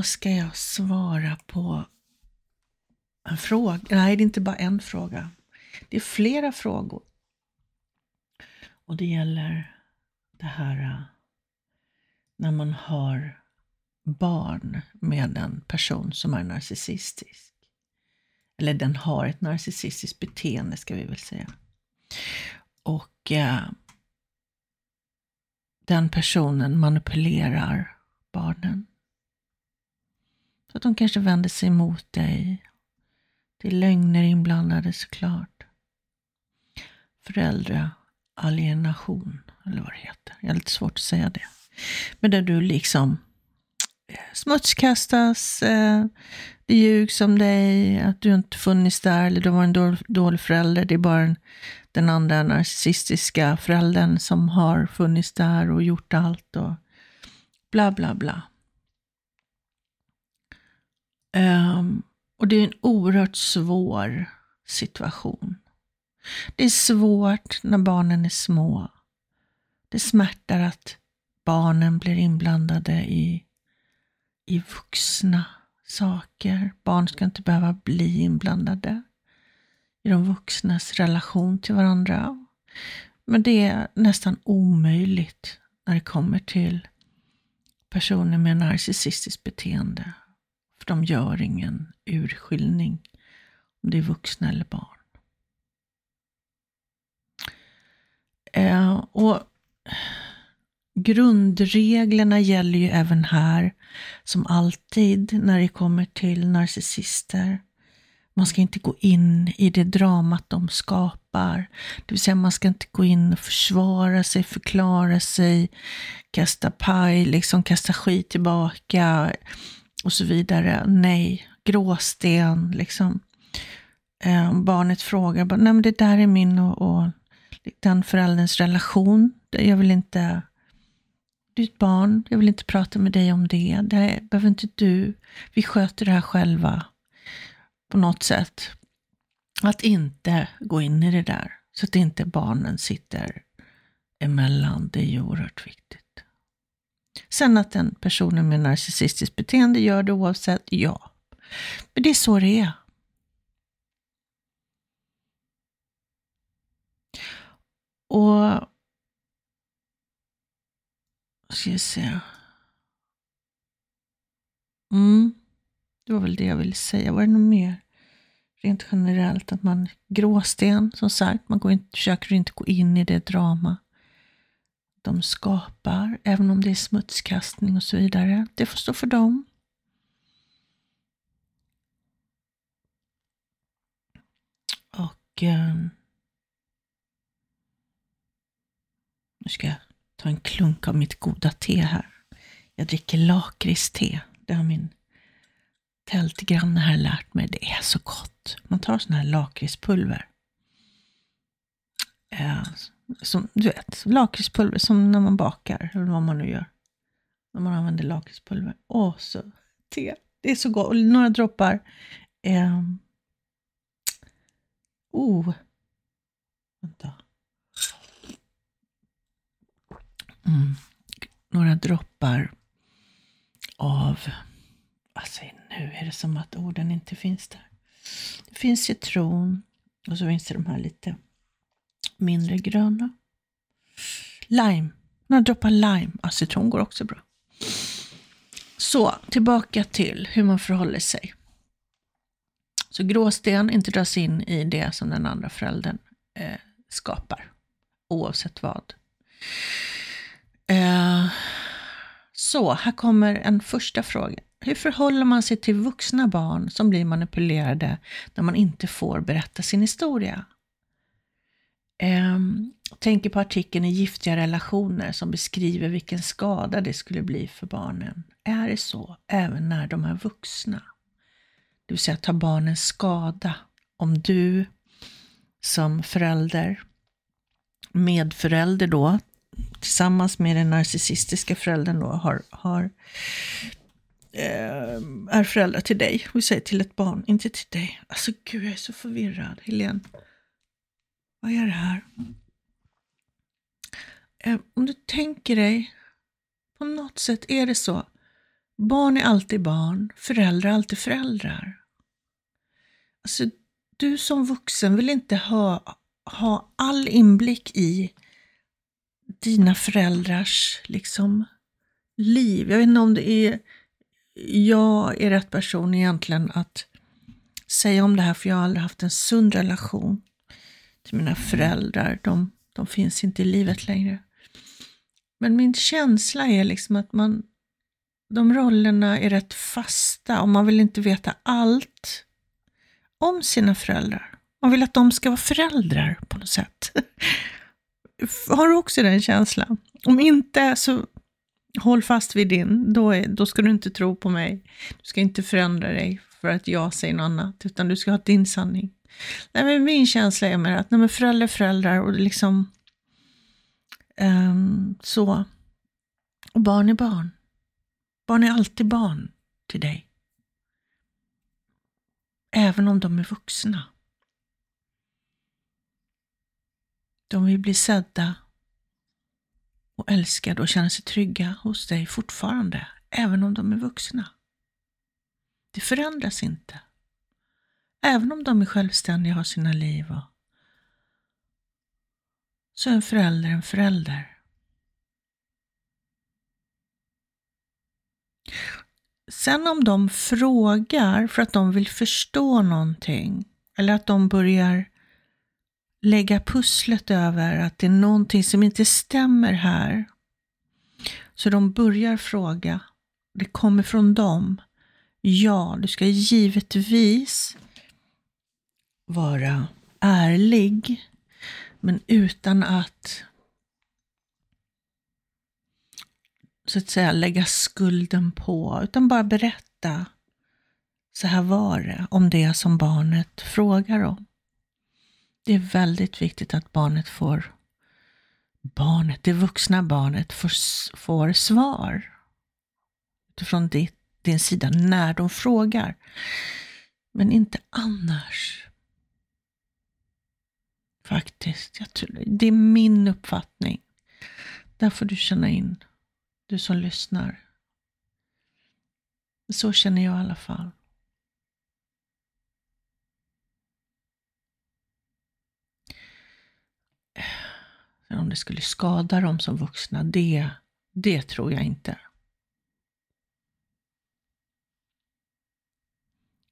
Vad ska jag svara på en fråga. Nej, det är inte bara en fråga. Det är flera frågor. Och det gäller det här äh, när man har barn med en person som är narcissistisk. Eller den har ett narcissistiskt beteende ska vi väl säga. Och eh, den personen manipulerar barnen. Så att de kanske vänder sig emot dig. Det är lögner inblandade såklart. Föräldraalienation, eller vad det heter. Jag har lite svårt att säga det. Men där du liksom eh, smutskastas, eh, det ljugs om dig, att du inte funnits där, eller du var en dålig förälder. Det är bara en den andra narcissistiska föräldern som har funnits där och gjort allt och bla bla bla. Um, och det är en oerhört svår situation. Det är svårt när barnen är små. Det smärtar att barnen blir inblandade i, i vuxna saker. Barn ska inte behöva bli inblandade i de vuxnas relation till varandra. Men det är nästan omöjligt när det kommer till personer med narcissistiskt beteende. De gör ingen urskiljning om det är vuxna eller barn. Eh, och Grundreglerna gäller ju även här, som alltid när det kommer till narcissister. Man ska inte gå in i det dramat de skapar. Det vill säga man ska inte gå in och försvara sig, förklara sig, kasta paj, liksom kasta skit tillbaka och så vidare. Nej, gråsten liksom. Eh, barnet frågar, nej men det där är min och, och den förälderns relation. Jag vill inte du är ett barn, jag vill inte prata med dig om det. Det behöver inte du. Vi sköter det här själva på något sätt. Att inte gå in i det där, så att inte barnen sitter emellan, det är ju oerhört viktigt. Sen att den personen med narcissistiskt beteende gör det oavsett, ja. Men det är så det är. Och ska jag se. Mm. Det var väl det jag ville säga. Var det något mer? Rent generellt att man, gråsten som sagt, man går inte, försöker inte gå in i det drama de skapar, även om det är smutskastning och så vidare. Det får stå för dem. Och eh, nu ska jag ta en klunk av mitt goda te här. Jag dricker lakritste. Det har min tältgranne här lärt mig, det är så gott. Man tar sån här lakritspulver. Eh, som, du vet, lakritspulver som när man bakar, eller vad man nu gör. När man använder lakritspulver. Och så te. Det är så gott. Och några droppar. Eh, oh, vänta. Mm. Några droppar av Alltså nu är det som att orden inte finns där. Det finns citron och så finns det de här lite mindre gröna. Lime, några droppar lime. Ja, citron går också bra. Så, tillbaka till hur man förhåller sig. Så gråsten inte dras in i det som den andra föräldern eh, skapar, oavsett vad. Eh, så, här kommer en första fråga. Hur förhåller man sig till vuxna barn som blir manipulerade när man inte får berätta sin historia? Eh, tänker på artikeln i Giftiga relationer som beskriver vilken skada det skulle bli för barnen. Är det så även när de är vuxna? Det vill säga, tar barnen skada om du som förälder, medförälder då, tillsammans med den narcissistiska föräldern då, har, har eh, är föräldrar till dig. Vi säger till ett barn, inte till dig. Alltså gud, jag är så förvirrad. Helene, vad är det här? Eh, om du tänker dig, på något sätt är det så. Barn är alltid barn, föräldrar är alltid föräldrar. Alltså, du som vuxen vill inte ha, ha all inblick i dina föräldrars liksom, liv. Jag vet inte om det är jag är rätt person egentligen att säga om det här, för jag har aldrig haft en sund relation mina föräldrar. De, de finns inte i livet längre. Men min känsla är liksom att man, de rollerna är rätt fasta och man vill inte veta allt om sina föräldrar. Man vill att de ska vara föräldrar på något sätt. Har du också den känslan? Om inte så håll fast vid din, då, är, då ska du inte tro på mig. Du ska inte förändra dig för att jag säger något annat, utan du ska ha din sanning. Nej, men min känsla är mer att nej, men föräldrar är föräldrar och liksom um, så. Och barn är barn. Barn är alltid barn till dig. Även om de är vuxna. De vill bli sedda och älskade och känna sig trygga hos dig fortfarande, även om de är vuxna. Det förändras inte. Även om de är självständiga och har sina liv. Och så är en förälder en förälder. Sen om de frågar för att de vill förstå någonting eller att de börjar lägga pusslet över att det är någonting som inte stämmer här. Så de börjar fråga. Det kommer från dem. Ja, du ska givetvis vara ärlig, men utan att så att säga lägga skulden på, utan bara berätta. Så här var det, om det som barnet frågar om. Det är väldigt viktigt att barnet får, barnet, det vuxna barnet får, får svar utifrån ditt, din sida när de frågar. Men inte annars. Faktiskt. Jag tror, det är min uppfattning. Där får du känna in, du som lyssnar. Så känner jag i alla fall. Eh, om det skulle skada dem som vuxna, det, det tror jag inte.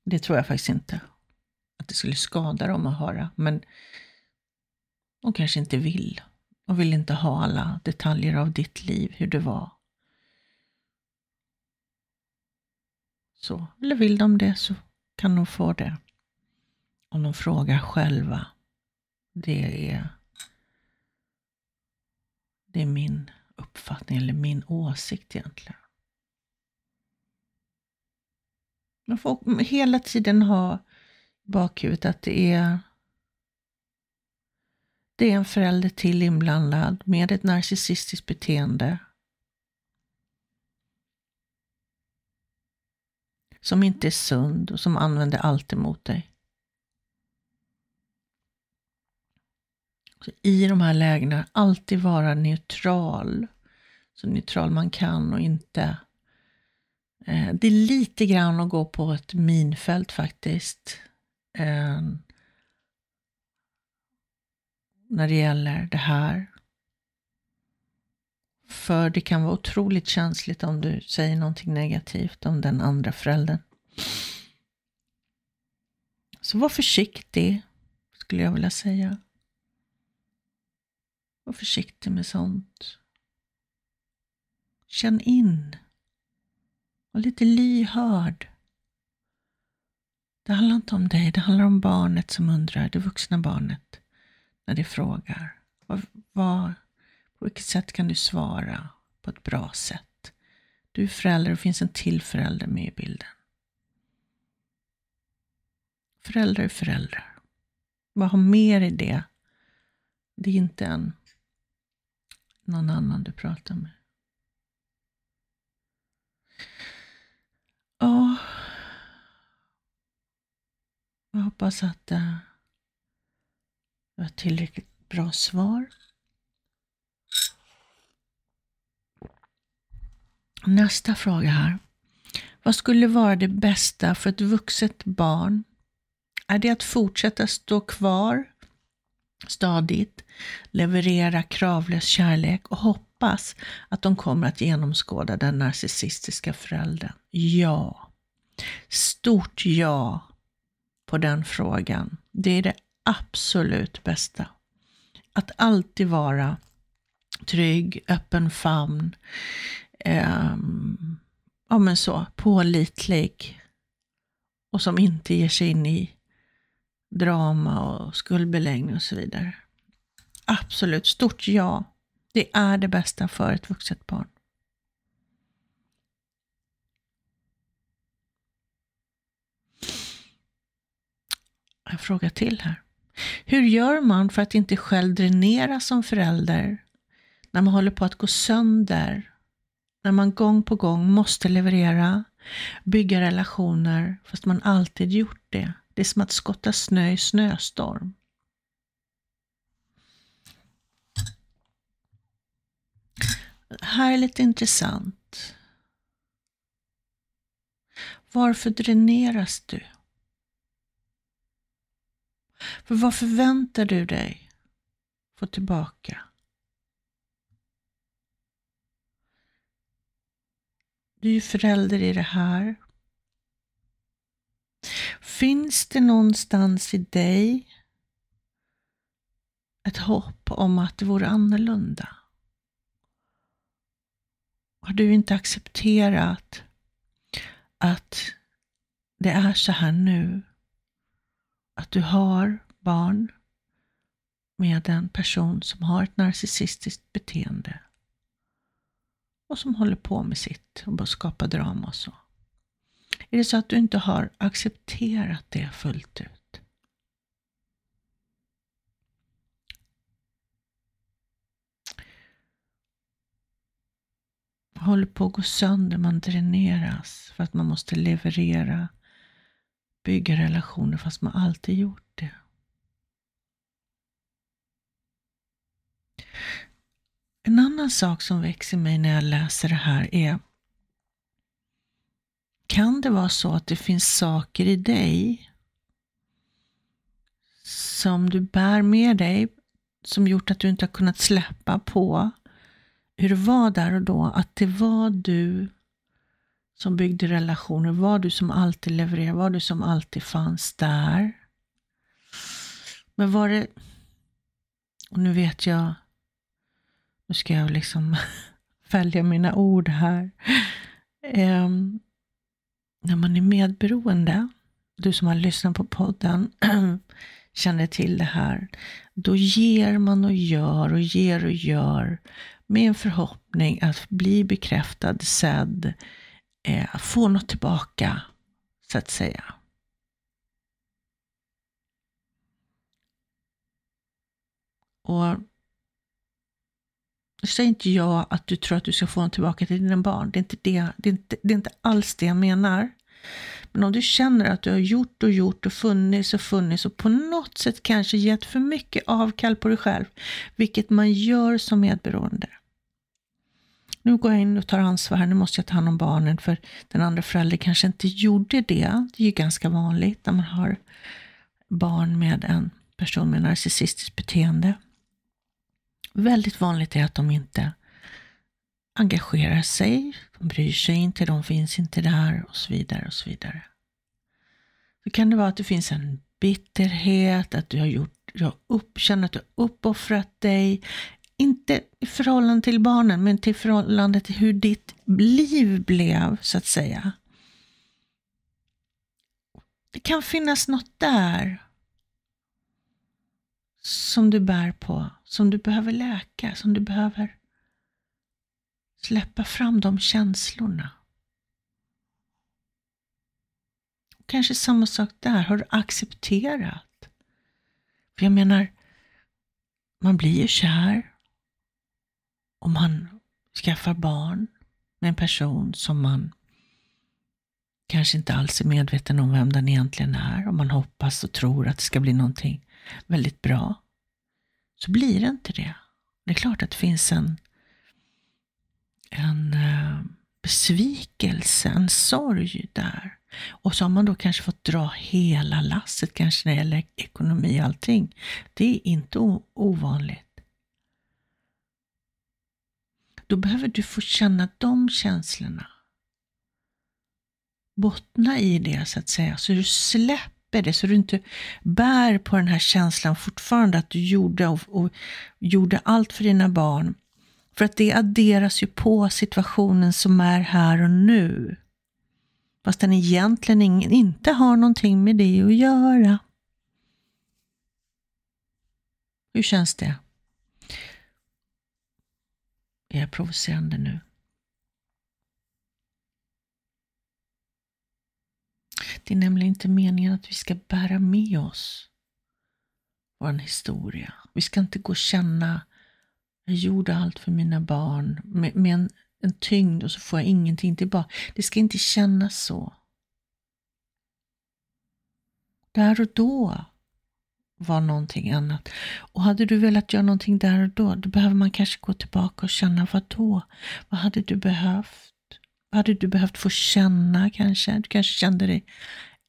Det tror jag faktiskt inte. Att det skulle skada dem att höra. Men de kanske inte vill. Och vill inte ha alla detaljer av ditt liv, hur det var. Så, eller vill de det så kan de få det. Om de frågar själva. Det är det är min uppfattning eller min åsikt egentligen. Man får hela tiden ha i bakhuvudet att det är det är en förälder till inblandad med ett narcissistiskt beteende. Som inte är sund och som använder allt emot dig. i de här lägena alltid vara neutral. Så neutral man kan och inte. Eh, det är lite grann att gå på ett minfält faktiskt. Eh, när det gäller det här. För det kan vara otroligt känsligt om du säger någonting negativt om den andra föräldern. Så var försiktig, skulle jag vilja säga. Var försiktig med sånt. Känn in. Var lite lyhörd. Det handlar inte om dig, det handlar om barnet som undrar, det vuxna barnet, när de frågar. Vad, vad, på vilket sätt kan du svara på ett bra sätt? Du är förälder och det finns en till förälder med i bilden. Föräldrar är föräldrar. Vad har mer i det? Det är inte en någon annan du pratar med. Ja, jag hoppas att eh, det var tillräckligt bra svar. Nästa fråga här. Vad skulle vara det bästa för ett vuxet barn? Är det att fortsätta stå kvar stadigt, leverera kravlös kärlek och hoppas att de kommer att genomskåda den narcissistiska föräldern? Ja. Stort ja på den frågan. Det är det absolut bästa. Att alltid vara trygg, öppen famn, eh, ja men så, pålitlig och som inte ger sig in i drama och skuldbeläggning och så vidare. Absolut, stort ja. Det är det bästa för ett vuxet barn. Jag frågar till här. Hur gör man för att inte själv dränera som förälder när man håller på att gå sönder? När man gång på gång måste leverera, bygga relationer fast man alltid gjort det. Det är som att skotta snö i snöstorm. Här är lite intressant. Varför dräneras du? För vad förväntar du dig få tillbaka? Du är ju förälder i det här. Finns det någonstans i dig ett hopp om att det vore annorlunda? Har du inte accepterat att det är så här nu? Att du har barn med en person som har ett narcissistiskt beteende och som håller på med sitt och skapar drama och så. Är det så att du inte har accepterat det fullt ut? Håller på att gå sönder, man dräneras för att man måste leverera, bygga relationer fast man alltid gjort det. En annan sak som växer mig när jag läser det här är kan det vara så att det finns saker i dig som du bär med dig som gjort att du inte har kunnat släppa på hur det var där och då. Att det var du som byggde relationer, var du som alltid levererade, var du som alltid fanns där. Men var det, och nu vet jag, nu ska jag liksom välja mina ord här. Um, när man är medberoende, du som har lyssnat på podden känner till det här, då ger man och gör och ger och gör med en förhoppning att bli bekräftad, sedd, eh, få något tillbaka, så att säga. Och nu säger inte jag att du tror att du ska få dem tillbaka till dina barn. Det är, inte det, det, är inte, det är inte alls det jag menar. Men om du känner att du har gjort och gjort och funnits och funnits och på något sätt kanske gett för mycket avkall på dig själv, vilket man gör som medberoende. Nu går jag in och tar ansvar här, nu måste jag ta hand om barnen för den andra föräldern kanske inte gjorde det. Det är ju ganska vanligt när man har barn med en person med narcissistiskt beteende. Väldigt vanligt är att de inte engagerar sig, de bryr sig inte, de finns inte där och så vidare och så vidare. Då kan det vara att det finns en bitterhet, att du har gjort, jag upp, känner att du har uppoffrat dig, inte i förhållande till barnen, men till förhållande till hur ditt liv blev, så att säga. Det kan finnas något där som du bär på, som du behöver läka, som du behöver släppa fram de känslorna. Kanske samma sak där, har du accepterat? För jag menar, man blir ju kär om man skaffar barn med en person som man kanske inte alls är medveten om vem den egentligen är och man hoppas och tror att det ska bli någonting väldigt bra, så blir det inte det. Det är klart att det finns en, en eh, besvikelse, en sorg där. Och så har man då kanske fått dra hela lasset, kanske när det gäller ekonomi och allting. Det är inte ovanligt. Då behöver du få känna de känslorna. Bottna i det så att säga, så du släpper det, så du inte bär på den här känslan fortfarande att du gjorde, och, och gjorde allt för dina barn. För att det adderas ju på situationen som är här och nu. Fast den egentligen inte har någonting med det att göra. Hur känns det? Är jag provocerande nu? Det är nämligen inte meningen att vi ska bära med oss vår historia. Vi ska inte gå och känna, jag gjorde allt för mina barn, med, med en, en tyngd och så får jag ingenting tillbaka. Det ska inte kännas så. Där och då var någonting annat. Och hade du velat göra någonting där och då, då behöver man kanske gå tillbaka och känna vad då? Vad hade du behövt? Vad hade du behövt få känna kanske? Du kanske kände dig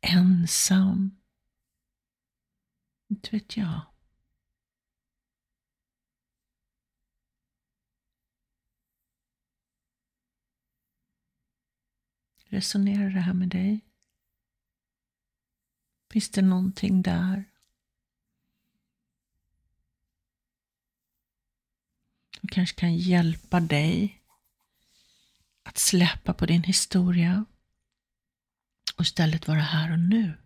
ensam. Inte vet jag. Resonerar det här med dig? Finns det någonting där? Som kanske kan hjälpa dig att släppa på din historia och istället vara här och nu.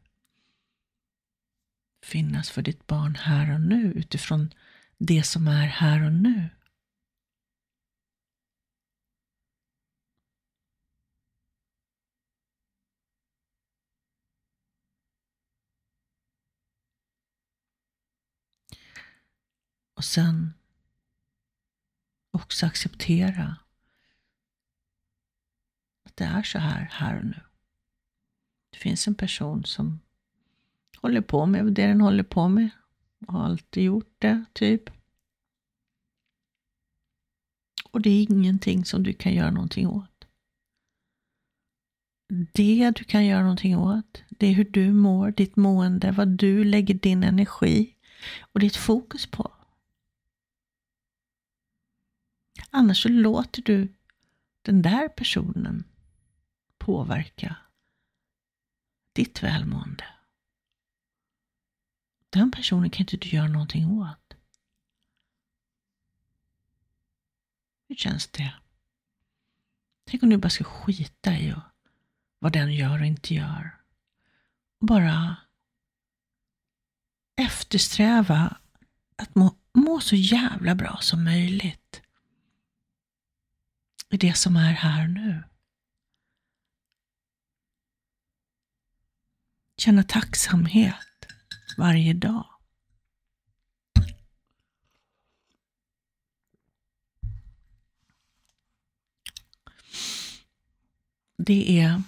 Finnas för ditt barn här och nu utifrån det som är här och nu. Och sen också acceptera att det är så här, här och nu. Det finns en person som håller på med det den håller på med och har alltid gjort det, typ. Och det är ingenting som du kan göra någonting åt. Det du kan göra någonting åt, det är hur du mår, ditt mående, vad du lägger din energi och ditt fokus på. Annars så låter du den där personen påverka ditt välmående. Den personen kan inte du göra någonting åt. Hur känns det? Tänk om du bara ska skita i vad den gör och inte gör. Bara eftersträva att må, må så jävla bra som möjligt i det som är här nu. Känna tacksamhet varje dag. Det är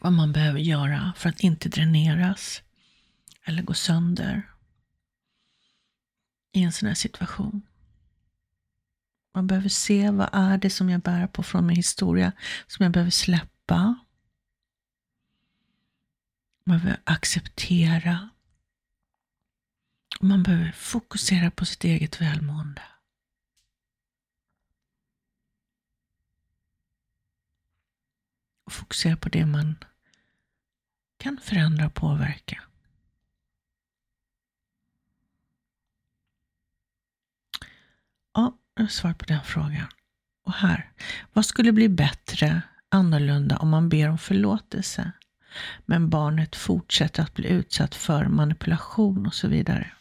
vad man behöver göra för att inte dräneras eller gå sönder i en sån här situation. Man behöver se vad är det som jag bär på från min historia som jag behöver släppa. Man behöver acceptera. Man behöver fokusera på sitt eget välmående. Och fokusera på det man kan förändra och påverka. Ja, jag har svar på den frågan. Och här, vad skulle bli bättre, annorlunda om man ber om förlåtelse, men barnet fortsätter att bli utsatt för manipulation och så vidare?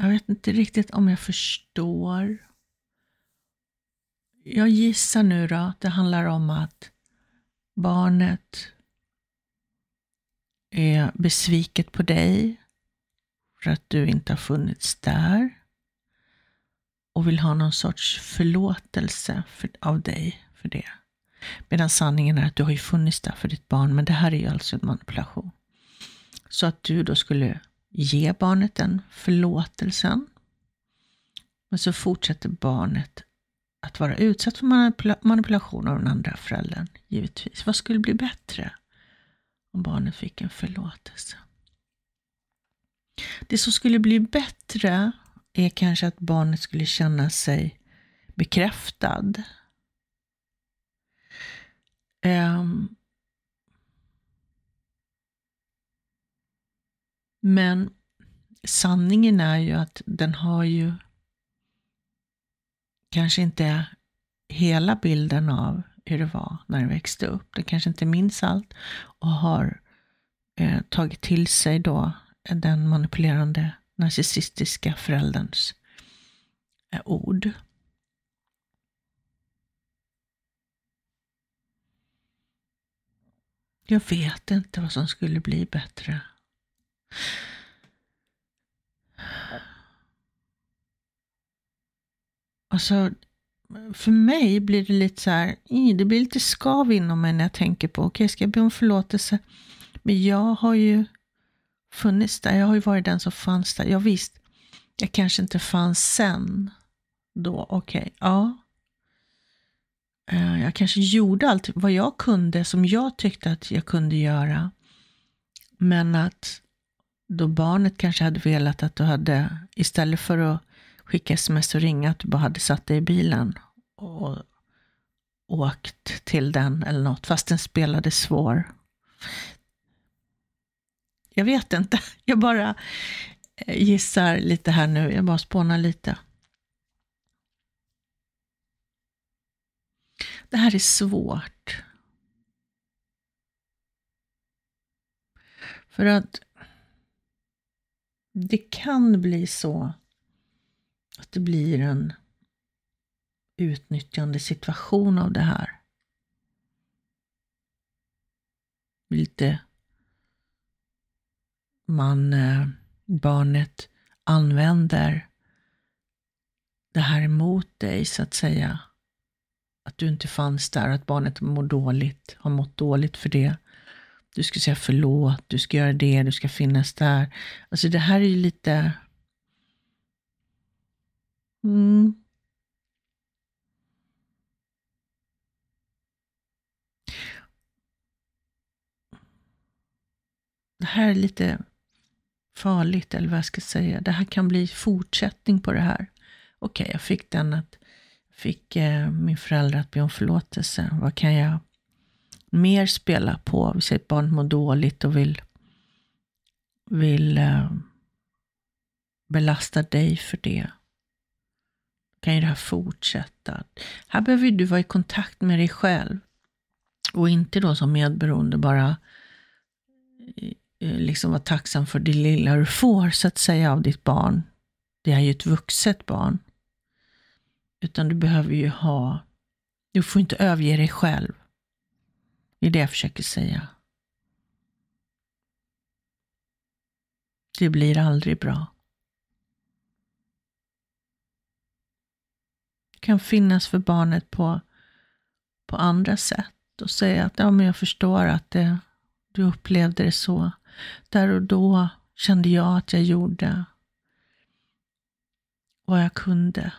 Jag vet inte riktigt om jag förstår. Jag gissar nu då att det handlar om att barnet är besviket på dig för att du inte har funnits där och vill ha någon sorts förlåtelse för, av dig för det. Medan sanningen är att du har ju funnits där för ditt barn, men det här är ju alltså en manipulation. Så att du då skulle ge barnet den förlåtelsen. Men så fortsätter barnet att vara utsatt för manipula manipulation av den andra föräldern, givetvis. Vad skulle bli bättre om barnet fick en förlåtelse? Det som skulle bli bättre är kanske att barnet skulle känna sig bekräftad. Um, men sanningen är ju att den har ju kanske inte hela bilden av hur det var när den växte upp. Den kanske inte minns allt och har eh, tagit till sig då den manipulerande narcissistiska förälderns eh, ord. Jag vet inte vad som skulle bli bättre. Alltså, för mig blir det lite så här, det blir lite skav inom mig när jag tänker på, okej, okay, ska jag be om förlåtelse? Men jag har ju funnits där, jag har ju varit den som fanns där. Jag visst, jag kanske inte fanns sen då, okej, okay, ja. Eh, jag kanske gjorde allt vad jag kunde som jag tyckte att jag kunde göra. Men att då barnet kanske hade velat att du hade, istället för att skicka sms och ringa, att du bara hade satt dig i bilen och åkt till den eller något, fast den spelade svår. Jag vet inte, jag bara eh, gissar lite här nu, jag bara spånar lite. Det här är svårt. För att det kan bli så att det blir en utnyttjande situation av det här. Lite man, eh, barnet använder det här emot dig så att säga. Att du inte fanns där, att barnet mår dåligt, har mått dåligt för det. Du ska säga förlåt, du ska göra det, du ska finnas där. Alltså det här är ju lite... Mm. Det här är lite farligt, eller vad jag ska säga. Det här kan bli fortsättning på det här. Okej, okay, jag fick den att fick eh, min förälder att be om förlåtelse. Vad kan jag mer spela på? Vi säger att barnet mår dåligt och vill, vill eh, belasta dig för det. Kan ju det här fortsätta? Här behöver du vara i kontakt med dig själv. Och inte då som medberoende bara Eh, liksom vara tacksam för det lilla du får så att säga av ditt barn. Det är ju ett vuxet barn. Utan du behöver ju ha, du får inte överge dig själv. Det är det jag försöker säga. Det blir aldrig bra. Det kan finnas för barnet på, på andra sätt och säga att ja, men jag förstår att det, du upplevde det så. Där och då kände jag att jag gjorde vad jag kunde.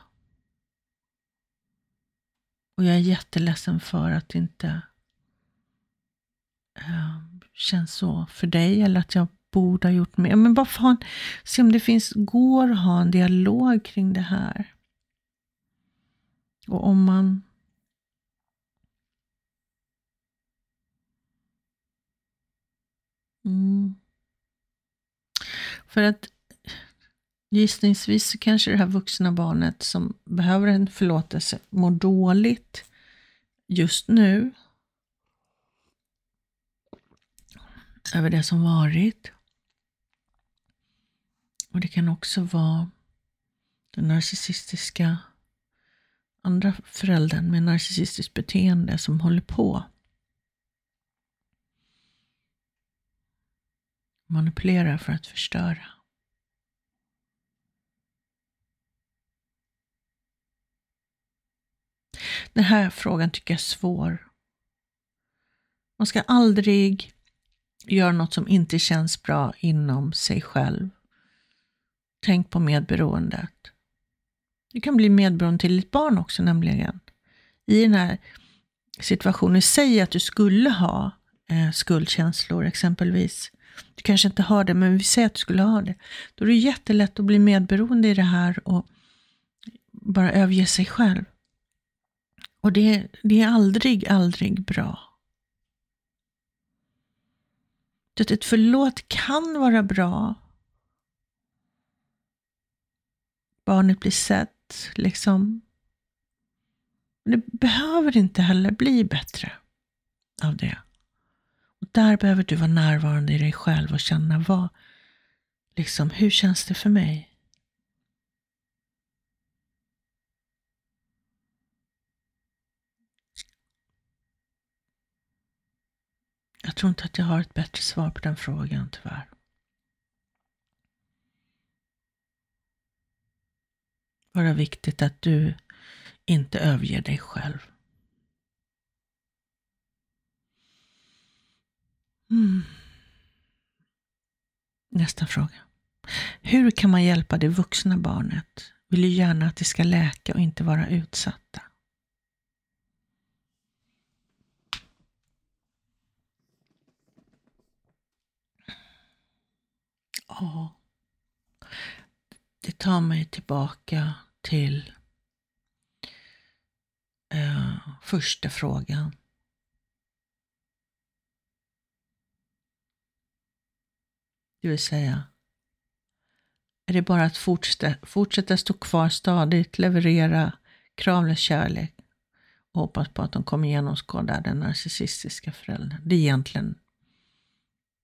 Och jag är jätteledsen för att det inte äh, känns så för dig eller att jag borde ha gjort mer. Men bara fan, se om det finns, går att ha en dialog kring det här. Och om man mm. För att Gissningsvis så kanske det här vuxna barnet som behöver en förlåtelse mår dåligt just nu över det som varit. Och det kan också vara den narcissistiska andra föräldern med narcissistiskt beteende som håller på. Manipulerar för att förstöra. Den här frågan tycker jag är svår. Man ska aldrig göra något som inte känns bra inom sig själv. Tänk på medberoendet. Du kan bli medberoende till ditt barn också nämligen. I den här situationen, säg att du skulle ha eh, skuldkänslor exempelvis. Du kanske inte har det, men vi säger att du skulle ha det. Då är det jättelätt att bli medberoende i det här och bara överge sig själv. Och det, det är aldrig, aldrig bra. Ett förlåt kan vara bra. Barnet blir sett, liksom. Men det behöver inte heller bli bättre av det. Där behöver du vara närvarande i dig själv och känna vad, liksom, hur känns det för mig? Jag tror inte att jag har ett bättre svar på den frågan tyvärr. Bara viktigt att du inte överger dig själv. Mm. Nästa fråga. Hur kan man hjälpa det vuxna barnet? Vill ju gärna att det ska läka och inte vara utsatta. Ja, det tar mig tillbaka till eh, första frågan. Det vill säga, är det bara att fortsätta, fortsätta stå kvar stadigt, leverera kravlös kärlek och hoppas på att de kommer genomskåda den narcissistiska föräldern. Det är egentligen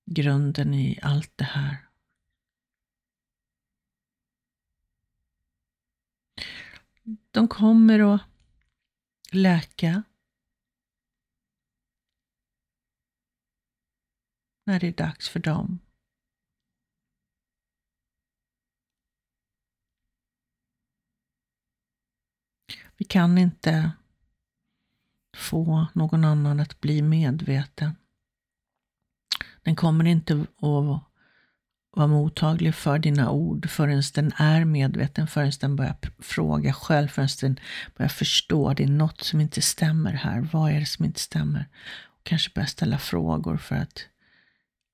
grunden i allt det här. De kommer att läka när det är dags för dem. Vi kan inte få någon annan att bli medveten. Den kommer inte att vara mottaglig för dina ord förrän den är medveten, förrän den börjar fråga själv, förrän den börjar förstå. Det är något som inte stämmer här. Vad är det som inte stämmer? Och kanske börja ställa frågor för att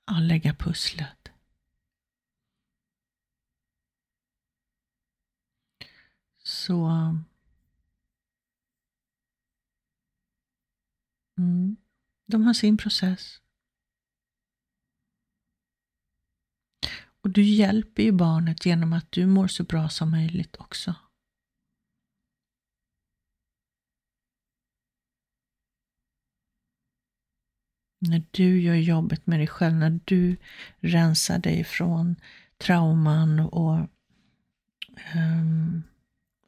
ja, lägga pusslet. Så mm, de har sin process. Och du hjälper ju barnet genom att du mår så bra som möjligt också. När du gör jobbet med dig själv, när du rensar dig från trauman och um,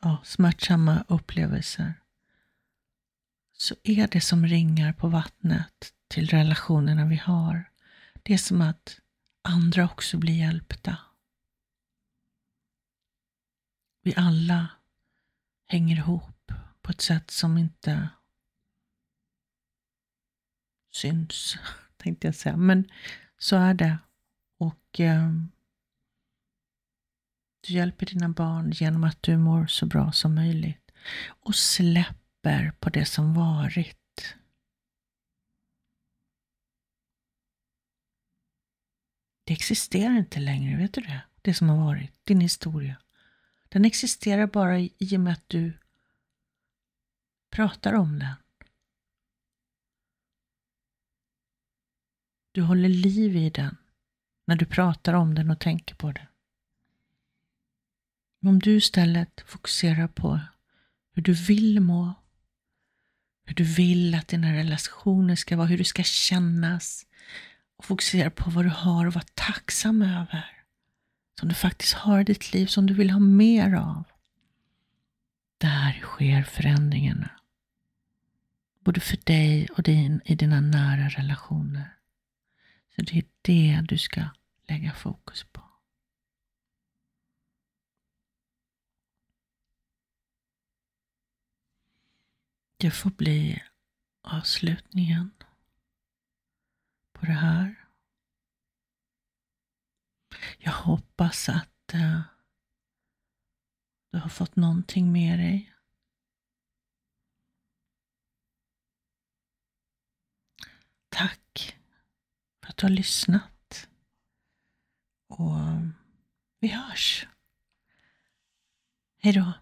ja, smärtsamma upplevelser, så är det som ringar på vattnet till relationerna vi har. Det är som att andra också blir hjälpta. Vi alla hänger ihop på ett sätt som inte syns, tänkte jag säga. Men så är det. Och eh, du hjälper dina barn genom att du mår så bra som möjligt och släpper på det som varit Det existerar inte längre, vet du det? Det som har varit, din historia. Den existerar bara i och med att du pratar om den. Du håller liv i den när du pratar om den och tänker på den. Om du istället fokuserar på hur du vill må, hur du vill att dina relationer ska vara, hur du ska kännas, och fokusera på vad du har och vara tacksam över. Som du faktiskt har i ditt liv, som du vill ha mer av. Där sker förändringarna. Både för dig och din, i dina nära relationer. Så det är det du ska lägga fokus på. Det får bli avslutningen på det här. Jag hoppas att uh, du har fått någonting med dig. Tack för att du har lyssnat. Och eh, vi hörs. Hej då.